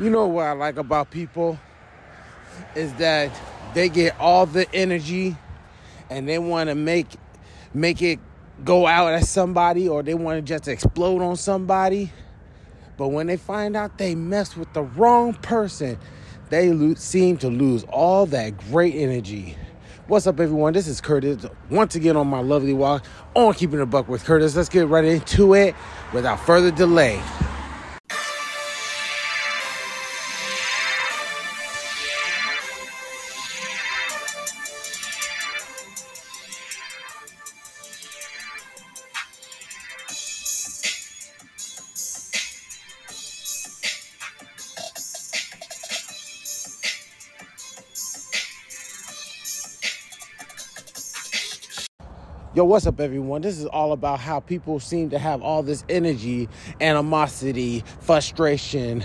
You know what I like about people is that they get all the energy and they want to make make it go out at somebody or they want to just explode on somebody. But when they find out they messed with the wrong person, they lo- seem to lose all that great energy. What's up, everyone? This is Curtis once again on my lovely walk on Keeping a Buck with Curtis. Let's get right into it without further delay. Yo, what's up, everyone? This is all about how people seem to have all this energy, animosity, frustration,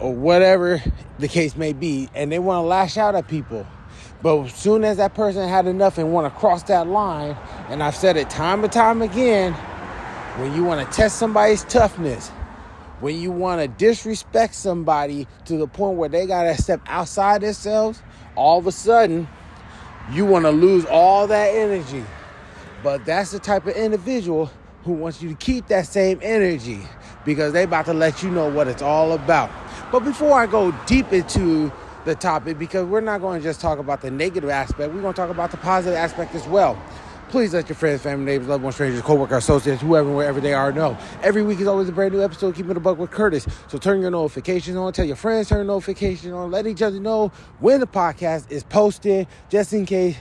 or whatever the case may be, and they want to lash out at people. But as soon as that person had enough and want to cross that line, and I've said it time and time again, when you want to test somebody's toughness, when you want to disrespect somebody to the point where they got to step outside themselves, all of a sudden, you want to lose all that energy. But that's the type of individual who wants you to keep that same energy because they about to let you know what it's all about. But before I go deep into the topic, because we're not going to just talk about the negative aspect, we're going to talk about the positive aspect as well. Please let your friends, family, neighbors, loved ones, strangers, co-worker, associates, whoever, wherever they are, know. Every week is always a brand new episode, Keeping the Buck with Curtis. So turn your notifications on, tell your friends, turn notifications on, let each other know when the podcast is posted, just in case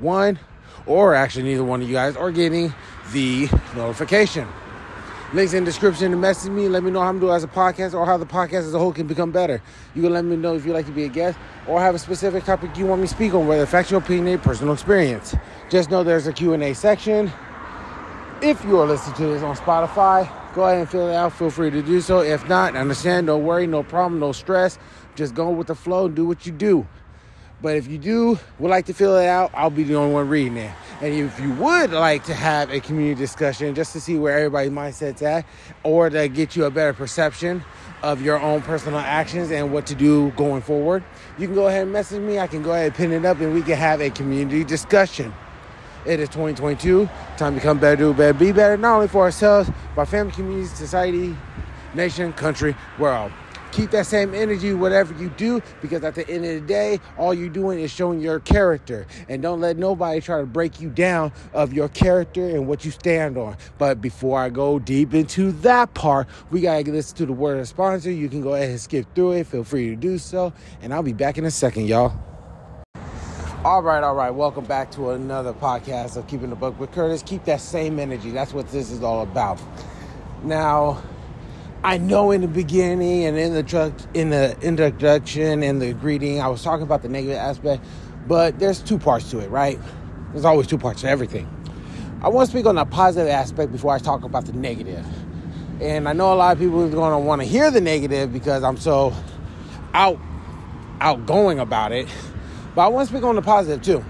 one or actually neither one of you guys are getting the notification. Links in the description to message me. Let me know how I'm doing as a podcast or how the podcast as a whole can become better. You can let me know if you'd like to be a guest or have a specific topic you want me to speak on, whether factual opinion, or personal experience. Just know there's a Q&A section. If you are listening to this on Spotify, go ahead and fill it out. Feel free to do so. If not, understand, don't worry, no problem, no stress. Just go with the flow do what you do. But if you do would like to fill it out, I'll be the only one reading it. And if you would like to have a community discussion just to see where everybody's mindset's at, or to get you a better perception of your own personal actions and what to do going forward, you can go ahead and message me. I can go ahead and pin it up and we can have a community discussion. It is 2022. Time to become better, do better, be better, not only for ourselves, but our family, community, society, nation, country, world keep that same energy whatever you do because at the end of the day all you're doing is showing your character and don't let nobody try to break you down of your character and what you stand on but before i go deep into that part we gotta listen to the word of sponsor you can go ahead and skip through it feel free to do so and i'll be back in a second y'all all right, all right. Welcome back to another podcast of Keeping the Book with Curtis. Keep that same energy. That's what this is all about. Now, I know in the beginning and in the in the introduction and the greeting, I was talking about the negative aspect, but there's two parts to it, right? There's always two parts to everything. I want to speak on the positive aspect before I talk about the negative. And I know a lot of people are going to want to hear the negative because I'm so out outgoing about it. But I want to speak on the positive too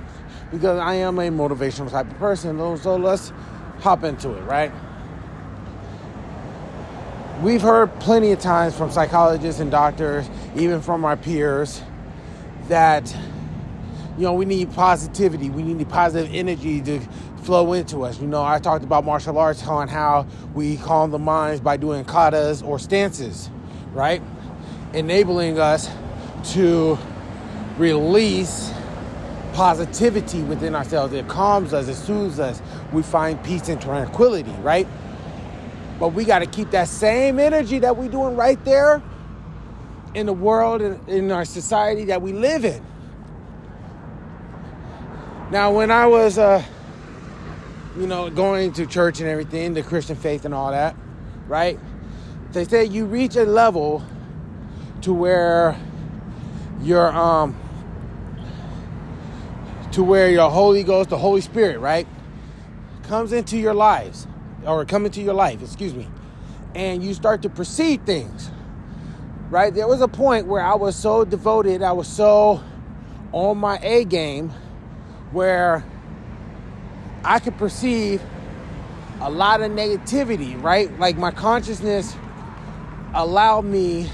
because I am a motivational type of person. So let's hop into it, right? We've heard plenty of times from psychologists and doctors, even from our peers, that you know we need positivity, we need positive energy to flow into us. You know, I talked about martial arts on how we calm the minds by doing katas or stances, right? Enabling us to release positivity within ourselves. It calms us, it soothes us. We find peace and tranquility, right? But we got to keep that same energy that we're doing right there in the world and in our society that we live in. Now, when I was, uh, you know, going to church and everything, the Christian faith and all that, right? They say you reach a level to where your um to where your Holy Ghost, the Holy Spirit, right, comes into your lives or come into your life, excuse me, and you start to perceive things, right? There was a point where I was so devoted, I was so on my A game where I could perceive a lot of negativity, right? Like my consciousness allowed me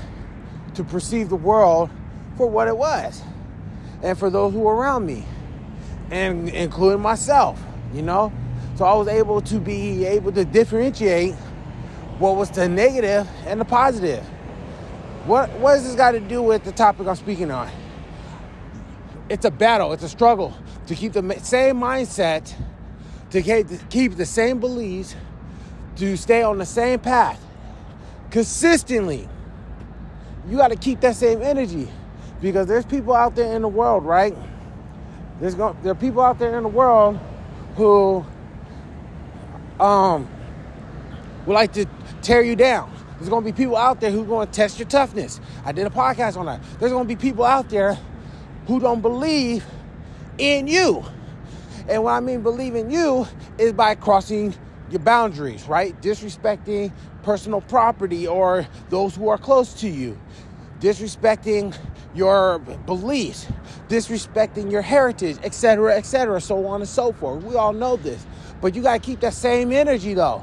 to perceive the world for what it was and for those who were around me and including myself, you know? So I was able to be able to differentiate what was the negative and the positive. What what has this got to do with the topic I'm speaking on? It's a battle, it's a struggle to keep the same mindset, to keep the same beliefs, to stay on the same path consistently. You got to keep that same energy because there's people out there in the world, right? There's there are people out there in the world who um would like to tear you down. There's going to be people out there who are going to test your toughness. I did a podcast on that. There's going to be people out there who don't believe in you. And what I mean believe in you is by crossing your boundaries, right? Disrespecting personal property or those who are close to you. Disrespecting your beliefs, disrespecting your heritage, etc., etc., so on and so forth. We all know this. But you got to keep that same energy though.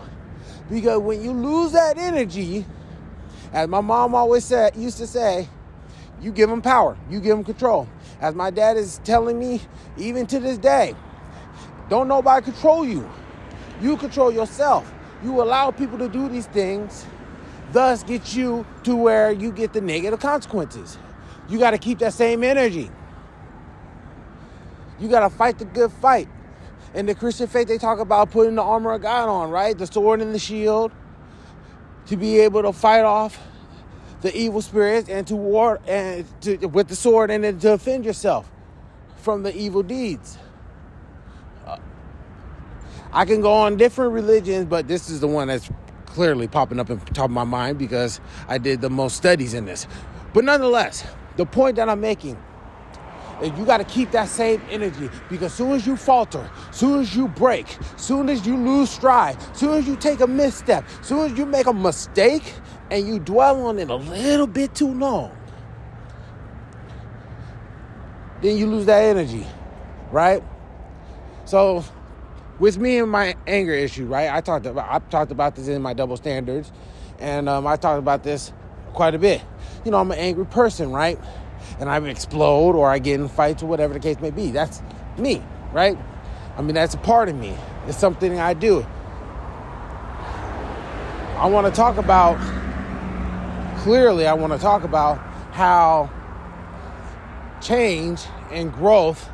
Because when you lose that energy, as my mom always said, used to say, you give them power, you give them control. As my dad is telling me, even to this day, don't nobody control you. You control yourself. You allow people to do these things, thus get you to where you get the negative consequences. You got to keep that same energy. You got to fight the good fight. In the Christian faith, they talk about putting the armor of God on, right? The sword and the shield to be able to fight off the evil spirits and to war and to, with the sword and to defend yourself from the evil deeds. Uh, I can go on different religions, but this is the one that's clearly popping up in top of my mind because I did the most studies in this. But nonetheless, the point that I'm making is you got to keep that same energy because soon as you falter, soon as you break, soon as you lose stride, soon as you take a misstep, soon as you make a mistake, and you dwell on it a little bit too long, then you lose that energy, right? So, with me and my anger issue, right? I talked about I talked about this in my double standards, and um, I talked about this quite a bit. You know, I'm an angry person, right? And I explode or I get in fights or whatever the case may be. That's me, right? I mean, that's a part of me. It's something I do. I want to talk about clearly, I want to talk about how change and growth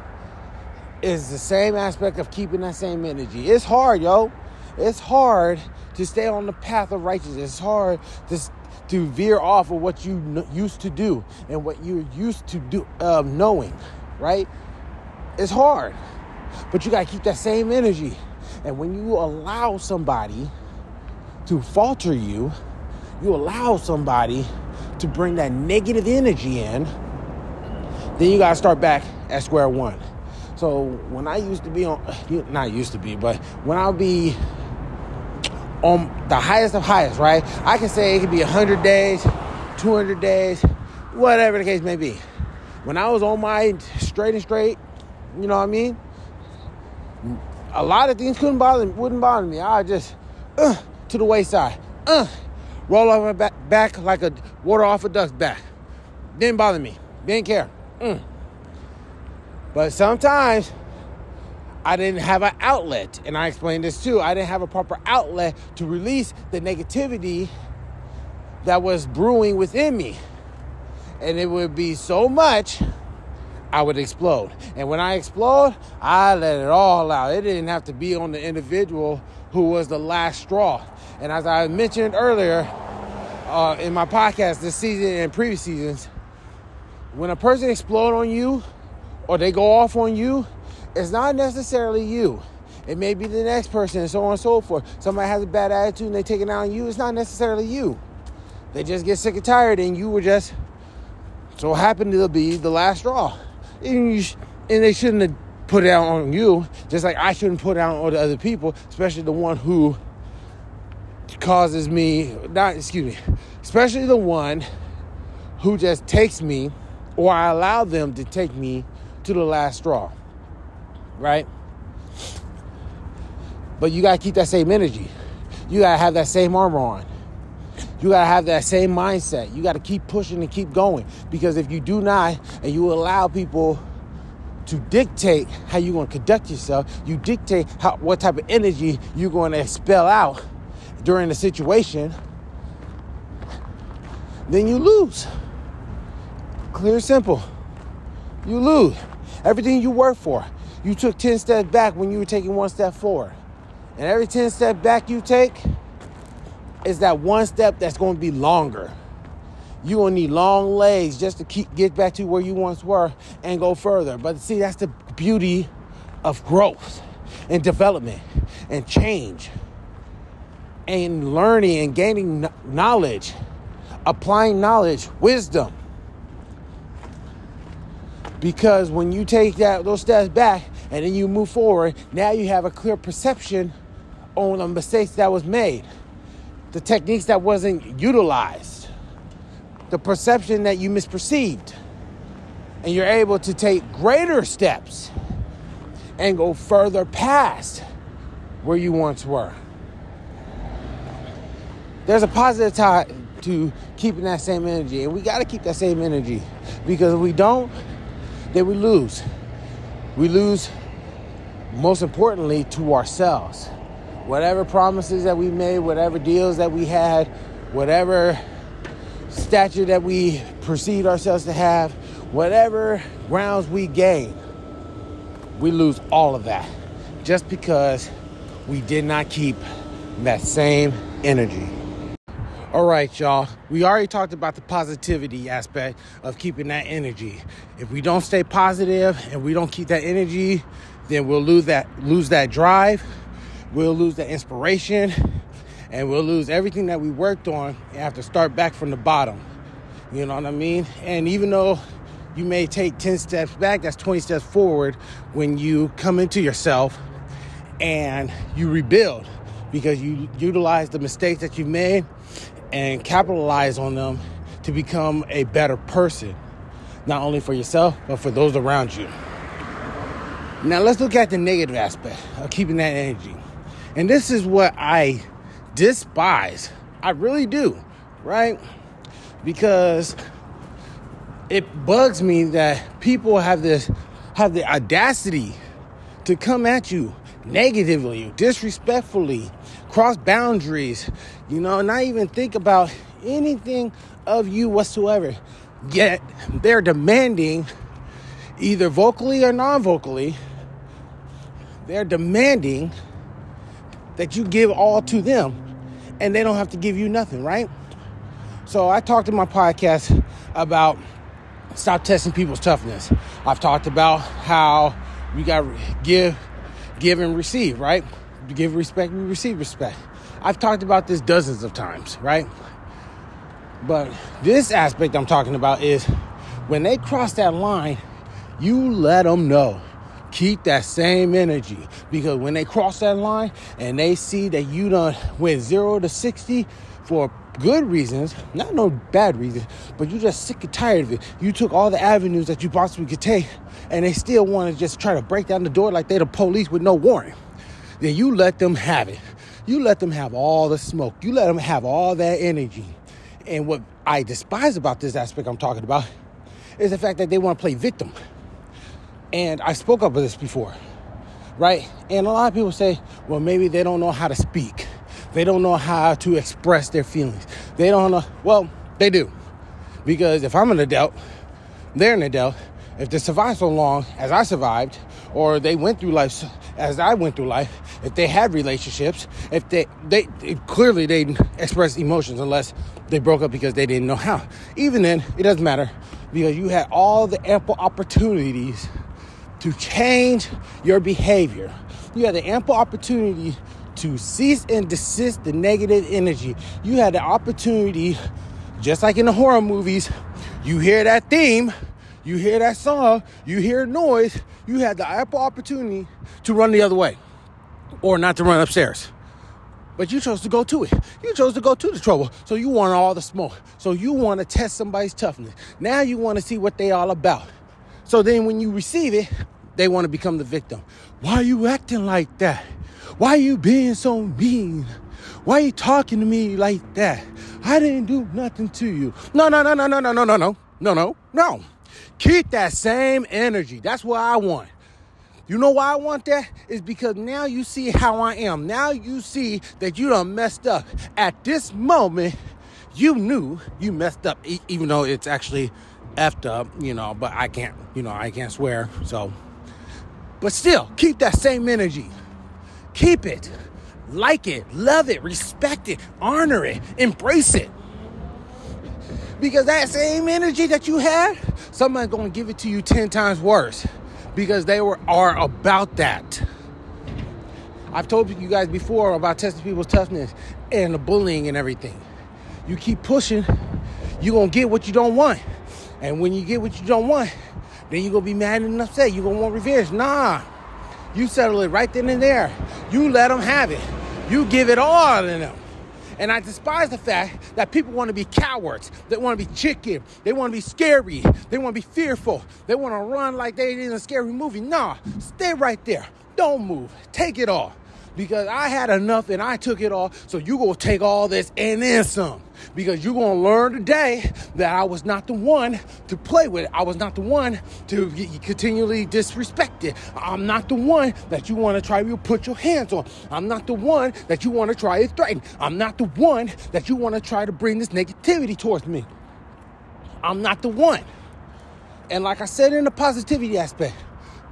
is the same aspect of keeping that same energy. It's hard, yo. It's hard to stay on the path of righteousness. It's hard to, to veer off of what you used to do and what you're used to do um, knowing, right? It's hard, but you got to keep that same energy. And when you allow somebody to falter you, you allow somebody to bring that negative energy in, then you got to start back at square one. So when I used to be on, not used to be, but when I'll be on the highest of highest, right? I can say it could be 100 days, 200 days, whatever the case may be. When I was on my straight and straight, you know what I mean? A lot of things couldn't bother me, wouldn't bother me. I just uh, to the wayside, uh, roll off my back, back like a water off a duck's back. Didn't bother me. Didn't care. Mm. But sometimes I didn't have an outlet, and I explained this too. I didn't have a proper outlet to release the negativity that was brewing within me. And it would be so much, I would explode. And when I explode, I let it all out. It didn't have to be on the individual who was the last straw. And as I mentioned earlier uh, in my podcast this season and previous seasons, when a person explodes on you or they go off on you, it's not necessarily you. It may be the next person and so on and so forth. Somebody has a bad attitude and they take it out on you. It's not necessarily you. They just get sick and tired and you were just so happened to be the last straw. And, you, and they shouldn't have put it out on you, just like I shouldn't put it out on other people, especially the one who causes me, not, excuse me, especially the one who just takes me or I allow them to take me to the last straw. Right? But you got to keep that same energy. You got to have that same armor on. You got to have that same mindset. You got to keep pushing and keep going because if you do not and you allow people to dictate how you're to conduct yourself, you dictate how what type of energy you're to expel out during the situation, then you lose. Clear simple. You lose. Everything you work for. You took 10 steps back when you were taking one step forward. And every 10 step back you take is that one step that's going to be longer. You're going to need long legs just to keep get back to where you once were and go further. But see, that's the beauty of growth and development and change and learning and gaining knowledge, applying knowledge, wisdom. Because when you take that those steps back and then you move forward, now you have a clear perception on the mistakes that was made, the techniques that wasn't utilized, the perception that you misperceived. And you're able to take greater steps and go further past where you once were. There's a positive side to keeping that same energy, and we got to keep that same energy because if we don't, then we lose. We lose, most importantly, to ourselves. Whatever promises that we made, whatever deals that we had, whatever stature that we perceive ourselves to have, whatever grounds we gain, we lose all of that just because we did not keep that same energy. All right, y'all. We already talked about the positivity aspect of keeping that energy. If we don't stay positive and we don't keep that energy, then we'll lose that lose that drive, we'll lose that inspiration, and we'll lose everything that we worked on and have to start back from the bottom. You know what I mean? And even though you may take 10 steps back, that's 20 steps forward when you come into yourself and you rebuild because you utilize the mistakes that you've made and capitalize on them to become a better person, not only for yourself, but for those around you. Now, let's look at the negative aspect of keeping that energy. And this is what I despise. I really do, right? Because it bugs me that people have this have the audacity to come at you negatively, disrespectfully, cross boundaries, you know, not even think about anything of you whatsoever. Yet they're demanding, either vocally or non vocally, they're demanding that you give all to them and they don't have to give you nothing, right? So I talked in my podcast about stop testing people's toughness. I've talked about how you got give give and receive, right? Give respect, we receive respect. I've talked about this dozens of times, right? But this aspect I'm talking about is when they cross that line, you let them know. Keep that same energy because when they cross that line and they see that you done went zero to 60 for good reasons, not no bad reasons, but you just sick and tired of it. You took all the avenues that you possibly could take and they still want to just try to break down the door like they're the police with no warrant. Then you let them have it. You let them have all the smoke. You let them have all that energy. And what I despise about this aspect I'm talking about is the fact that they want to play victim. And I spoke up with this before, right? And a lot of people say, well, maybe they don't know how to speak. They don't know how to express their feelings. They don't know. Well, they do. Because if I'm an adult, they're an adult. If they survived so long as I survived, or they went through life as I went through life, if they had relationships, if they they clearly they express emotions unless they broke up because they didn't know how. Even then, it doesn't matter because you had all the ample opportunities to change your behavior. You had the ample opportunity to cease and desist the negative energy. You had the opportunity, just like in the horror movies, you hear that theme, you hear that song, you hear noise, you had the ample opportunity to run the other way or not to run upstairs. But you chose to go to it. You chose to go to the trouble. So you want all the smoke. So you want to test somebody's toughness. Now you want to see what they all about. So then when you receive it, they want to become the victim. Why are you acting like that? Why are you being so mean? Why are you talking to me like that? I didn't do nothing to you. No, no, no, no, no, no, no, no, no, no, no, no. Keep that same energy. That's what I want. You know why I want that? Is because now you see how I am. Now you see that you done messed up. At this moment, you knew you messed up, e- even though it's actually effed up, you know, but I can't, you know, I can't swear. So, but still, keep that same energy. Keep it. Like it, love it, respect it, honor it, embrace it. Because that same energy that you had, somebody's gonna give it to you 10 times worse because they were are about that. I've told you guys before about testing people's toughness and the bullying and everything. You keep pushing, you're gonna get what you don't want. And when you get what you don't want, then you're gonna be mad and upset. You're gonna want revenge. Nah. You settle it right then and there. You let them have it. You give it all to them. And I despise the fact that people want to be cowards. They want to be chicken. They want to be scary. They want to be fearful. They want to run like they in a scary movie. Nah, stay right there. Don't move. Take it all because I had enough and I took it all. So you gonna take all this and then some. Because you're gonna learn today that I was not the one to play with. I was not the one to continually disrespect it. I'm not the one that you want to try to put your hands on. I'm not the one that you want to try to threaten. I'm not the one that you want to try to bring this negativity towards me. I'm not the one. And like I said in the positivity aspect,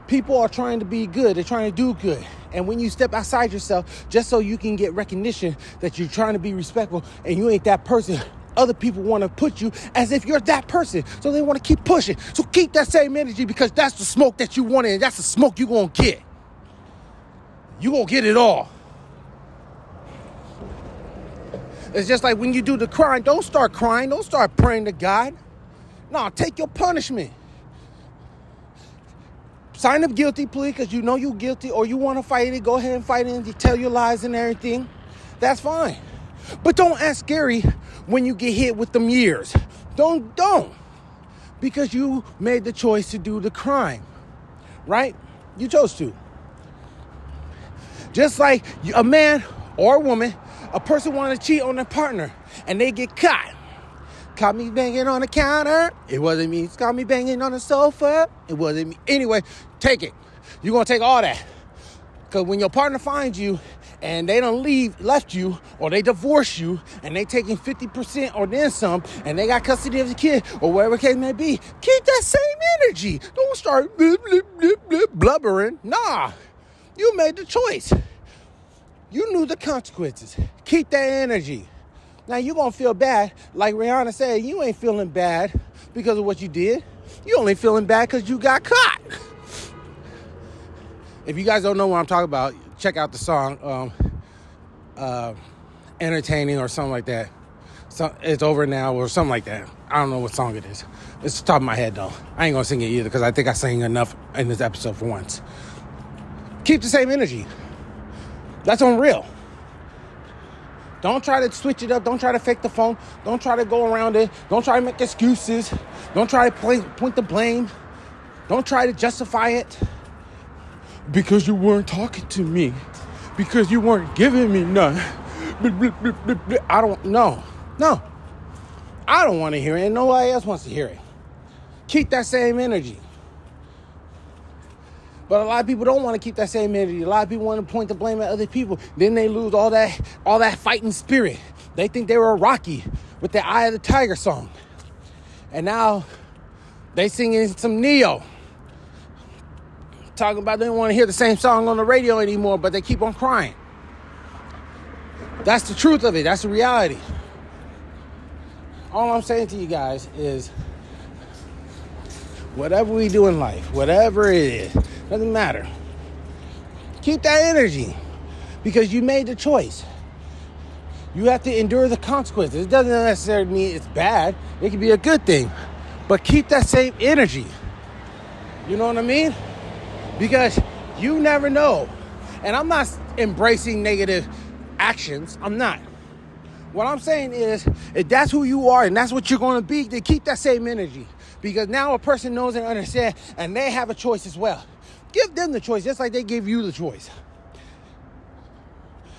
people are trying to be good, they're trying to do good. And when you step outside yourself, just so you can get recognition that you're trying to be respectful and you ain't that person, other people want to put you as if you're that person. So they want to keep pushing. So keep that same energy because that's the smoke that you want and that's the smoke you're going to get. You're going to get it all. It's just like when you do the crime, don't start crying, don't start praying to God. No, take your punishment sign a guilty plea because you know you're guilty or you want to fight it, go ahead and fight it and you tell your lies and everything. That's fine. But don't act scary when you get hit with them years. Don't, don't. Because you made the choice to do the crime, right? You chose to. Just like a man or a woman, a person want to cheat on their partner and they get caught. Caught me banging on the counter. It wasn't me. Caught me banging on the sofa. It wasn't me. Anyway, take it. You're gonna take all that. Cause when your partner finds you and they don't leave, left you, or they divorce you, and they taking 50% or then some, and they got custody of the kid, or whatever case may be, keep that same energy. Don't start blip, blip, blip, blubbering. Nah, you made the choice. You knew the consequences. Keep that energy. Now you're gonna feel bad, like Rihanna said, you ain't feeling bad because of what you did. You only feeling bad because you got caught. If you guys don't know what I'm talking about, check out the song um, uh, Entertaining or something like that. So it's over now or something like that. I don't know what song it is. It's the top of my head though. I ain't gonna sing it either because I think I sang enough in this episode for once. Keep the same energy. That's unreal. Don't try to switch it up. Don't try to fake the phone. Don't try to go around it. Don't try to make excuses. Don't try to point, point the blame. Don't try to justify it because you weren't talking to me, because you weren't giving me none. I don't know. No. I don't want to hear it, and nobody else wants to hear it. Keep that same energy. But a lot of people don't want to keep that same energy. A lot of people want to point the blame at other people. Then they lose all that all that fighting spirit. They think they were Rocky with the Eye of the Tiger song. And now they singing some Ne-Yo. Talking about they don't want to hear the same song on the radio anymore, but they keep on crying. That's the truth of it. That's the reality. All I'm saying to you guys is whatever we do in life, whatever it is, doesn't matter. Keep that energy because you made the choice. You have to endure the consequences. It doesn't necessarily mean it's bad, it can be a good thing. But keep that same energy. You know what I mean? Because you never know. And I'm not embracing negative actions, I'm not. What I'm saying is, if that's who you are and that's what you're going to be, then keep that same energy. Because now a person knows and understands, and they have a choice as well. Give them the choice, just like they gave you the choice.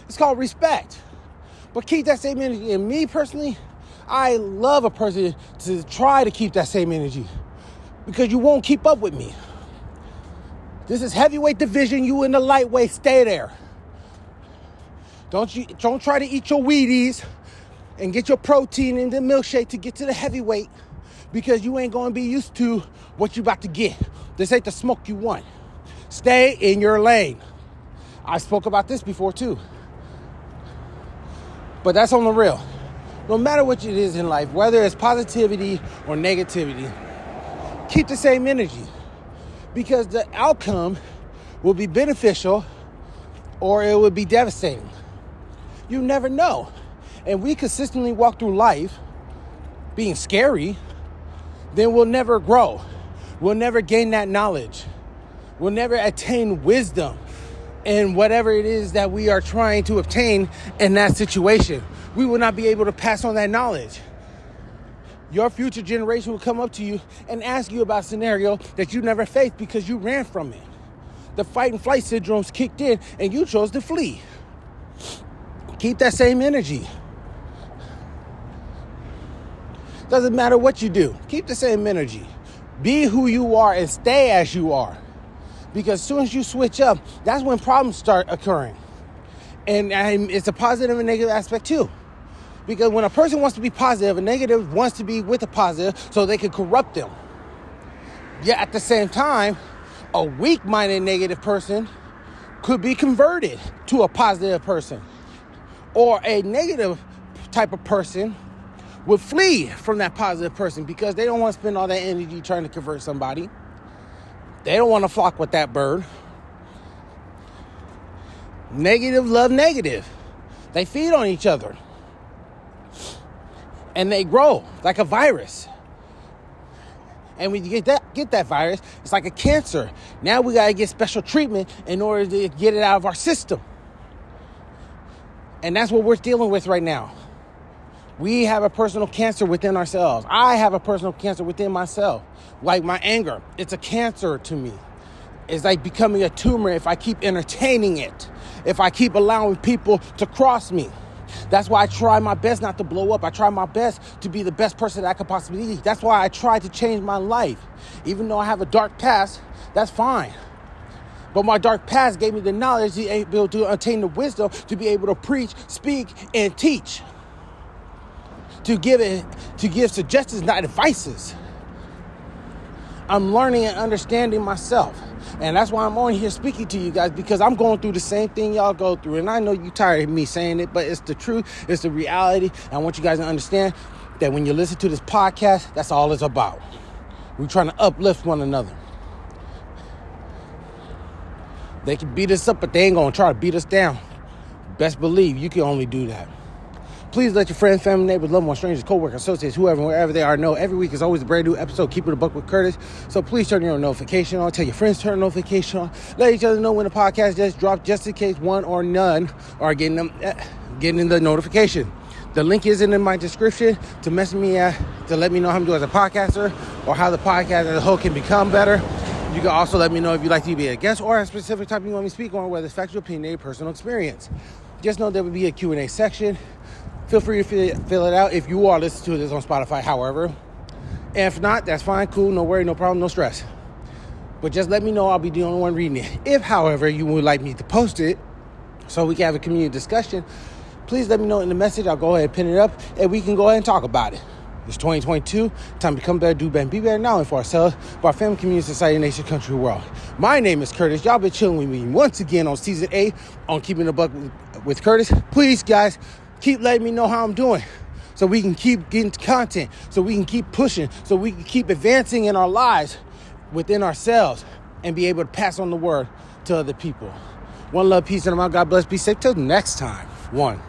It's called respect. But keep that same energy. And me personally, I love a person to try to keep that same energy because you won't keep up with me. This is heavyweight division. You in the lightweight, stay there. Don't you don't try to eat your Wheaties and get your protein in the milkshake to get to the heavyweight because you ain't gonna be used to what you about to get. This ain't the smoke you want. Stay in your lane. I spoke about this before too. But that's on the real. No matter what it is in life, whether it's positivity or negativity, keep the same energy because the outcome will be beneficial or it will be devastating. You never know. And we consistently walk through life being scary, then we'll never grow. We'll never gain that knowledge. We'll never attain wisdom in whatever it is that we are trying to obtain in that situation. We will not be able to pass on that knowledge. Your future generation will come up to you and ask you about a scenario that you never faced because you ran from it. The fight and flight syndromes kicked in and you chose to flee. Keep that same energy. Doesn't matter what you do, keep the same energy. Be who you are and stay as you are. Because as soon as you switch up, that's when problems start occurring. And, and it's a positive and negative aspect too. Because when a person wants to be positive, a negative wants to be with a positive so they can corrupt them. Yet at the same time, a weak minded negative person could be converted to a positive person. Or a negative type of person would flee from that positive person because they don't want to spend all that energy trying to convert somebody. They don't want to flock with that bird. Negative love negative. They feed on each other and they grow like a virus. And when you get that get that virus, it's like a cancer. Now we gotta get special treatment in order to get it out of our system. And that's what we're dealing with right now. We have a personal cancer within ourselves. I have a personal cancer within myself. Like my anger, it's a cancer to me. It's like becoming a tumor if I keep entertaining it, if I keep allowing people to cross me. That's why I try my best not to blow up. I try my best to be the best person that I could possibly be. That's why I try to change my life. Even though I have a dark past, that's fine. But my dark past gave me the knowledge to be able to attain the wisdom to be able to preach, speak, and teach. To give it, to give suggestions, not advices. I'm learning and understanding myself. And that's why I'm on here speaking to you guys because I'm going through the same thing y'all go through. And I know you tired of me saying it, but it's the truth, it's the reality. And I want you guys to understand that when you listen to this podcast, that's all it's about. We're trying to uplift one another. They can beat us up, but they ain't gonna try to beat us down. Best believe you can only do that. Please let your friends, family, neighbors, loved ones, strangers, co-workers, associates, whoever, wherever they are, know every week is always a brand new episode. Keep it a buck with Curtis. So please turn your notification on. Tell your friends turn notification on. Let each other know when the podcast just dropped, just in case one or none are getting them, uh, getting the notification. The link is in my description to message me uh, to let me know how I'm doing as a podcaster or how the podcast as a whole can become better. You can also let me know if you'd like to be a guest or a specific topic you want me to speak on, whether it's factual opinion or personal experience. Just know there will be a Q&A section Feel free to fill, it out if you are listening to this on Spotify, however. And if not, that's fine, cool, no worry, no problem, no stress. But just let me know, I'll be the only one reading it. If, however, you would like me to post it so we can have a community discussion, please let me know in the message. I'll go ahead and pin it up and we can go ahead and talk about it. It's 2022. Time to become better, do better, be better, now and for ourselves, but our family, community, society, nation, country, world. My name is Curtis. Y'all been chilling with me once again on season eight on Keeping the Buck with Curtis. Please, guys, keep letting me know how I'm doing so we can keep getting content, so we can keep pushing, so we can keep advancing in our lives within ourselves and be able to pass on the word to other people. One love, peace, and amount. God bless. Be safe. Till next time. One.